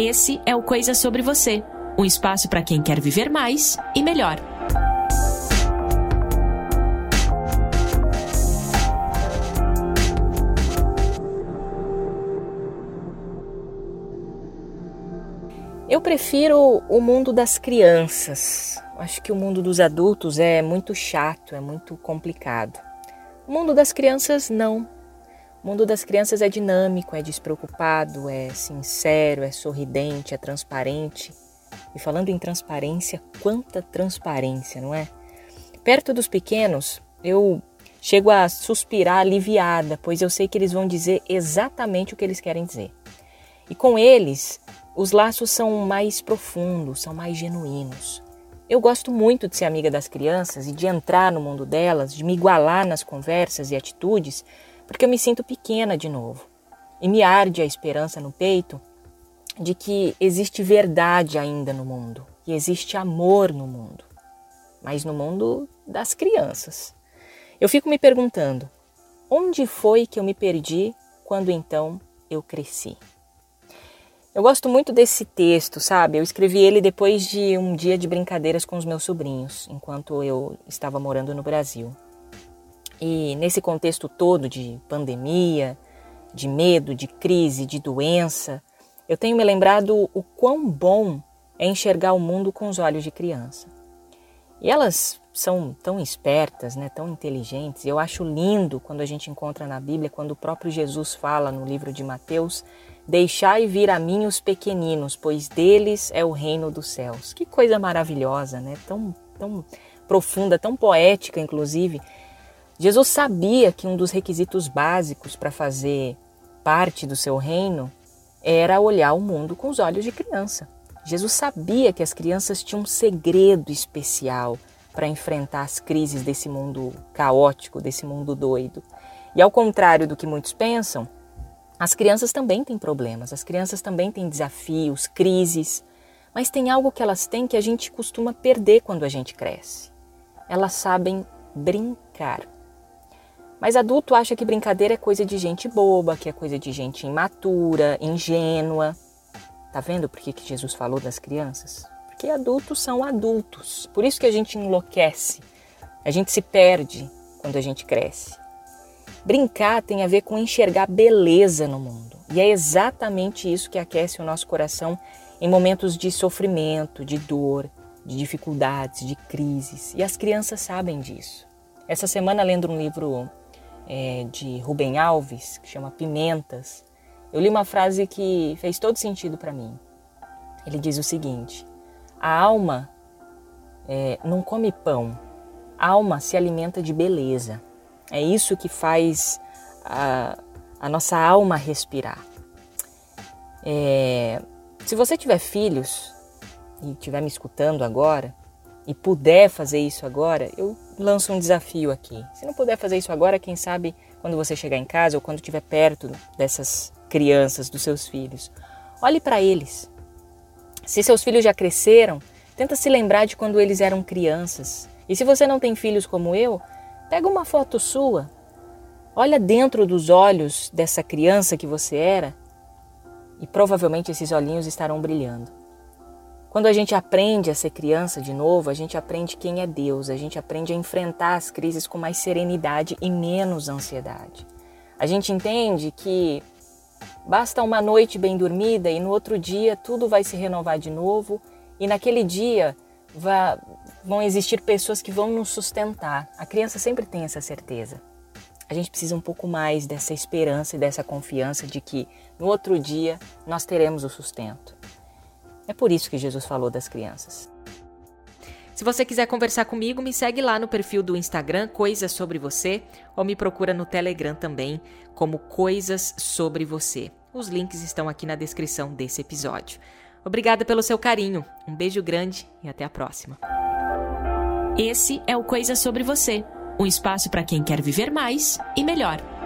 Esse é o Coisa Sobre Você um espaço para quem quer viver mais e melhor. Eu prefiro o mundo das crianças. Acho que o mundo dos adultos é muito chato, é muito complicado. O mundo das crianças, não. O mundo das crianças é dinâmico, é despreocupado, é sincero, é sorridente, é transparente. E falando em transparência, quanta transparência, não é? Perto dos pequenos, eu chego a suspirar aliviada, pois eu sei que eles vão dizer exatamente o que eles querem dizer. E com eles, os laços são mais profundos, são mais genuínos. Eu gosto muito de ser amiga das crianças e de entrar no mundo delas, de me igualar nas conversas e atitudes, porque eu me sinto pequena de novo. E me arde a esperança no peito de que existe verdade ainda no mundo, que existe amor no mundo, mas no mundo das crianças. Eu fico me perguntando: onde foi que eu me perdi quando então eu cresci? Eu gosto muito desse texto, sabe? Eu escrevi ele depois de um dia de brincadeiras com os meus sobrinhos, enquanto eu estava morando no Brasil. E nesse contexto todo de pandemia, de medo, de crise, de doença, eu tenho me lembrado o quão bom é enxergar o mundo com os olhos de criança. E elas são tão espertas, né, tão inteligentes. Eu acho lindo quando a gente encontra na Bíblia, quando o próprio Jesus fala no livro de Mateus, deixai vir a mim os pequeninos, pois deles é o reino dos céus. Que coisa maravilhosa, né? Tão, tão profunda, tão poética, inclusive. Jesus sabia que um dos requisitos básicos para fazer parte do seu reino era olhar o mundo com os olhos de criança. Jesus sabia que as crianças tinham um segredo especial para enfrentar as crises desse mundo caótico, desse mundo doido. E ao contrário do que muitos pensam, as crianças também têm problemas, as crianças também têm desafios, crises, mas tem algo que elas têm que a gente costuma perder quando a gente cresce. Elas sabem brincar. Mas adulto acha que brincadeira é coisa de gente boba, que é coisa de gente imatura, ingênua. Tá vendo por que, que Jesus falou das crianças? Porque adultos são adultos. Por isso que a gente enlouquece. A gente se perde quando a gente cresce. Brincar tem a ver com enxergar beleza no mundo. E é exatamente isso que aquece o nosso coração em momentos de sofrimento, de dor, de dificuldades, de crises. E as crianças sabem disso. Essa semana, lendo um livro é, de Rubem Alves, que chama Pimentas, eu li uma frase que fez todo sentido para mim. Ele diz o seguinte: a alma é, não come pão, a alma se alimenta de beleza. É isso que faz a, a nossa alma respirar. É, se você tiver filhos e estiver me escutando agora, e puder fazer isso agora, eu lanço um desafio aqui. Se não puder fazer isso agora, quem sabe quando você chegar em casa ou quando estiver perto dessas crianças, dos seus filhos, olhe para eles. Se seus filhos já cresceram, tenta se lembrar de quando eles eram crianças. E se você não tem filhos como eu, pega uma foto sua, olha dentro dos olhos dessa criança que você era e provavelmente esses olhinhos estarão brilhando. Quando a gente aprende a ser criança de novo, a gente aprende quem é Deus, a gente aprende a enfrentar as crises com mais serenidade e menos ansiedade. A gente entende que basta uma noite bem dormida e no outro dia tudo vai se renovar de novo e naquele dia vão existir pessoas que vão nos sustentar. A criança sempre tem essa certeza. A gente precisa um pouco mais dessa esperança e dessa confiança de que no outro dia nós teremos o sustento. É por isso que Jesus falou das crianças. Se você quiser conversar comigo, me segue lá no perfil do Instagram Coisas sobre você ou me procura no Telegram também como Coisas sobre você. Os links estão aqui na descrição desse episódio. Obrigada pelo seu carinho. Um beijo grande e até a próxima. Esse é o Coisas sobre você, um espaço para quem quer viver mais e melhor.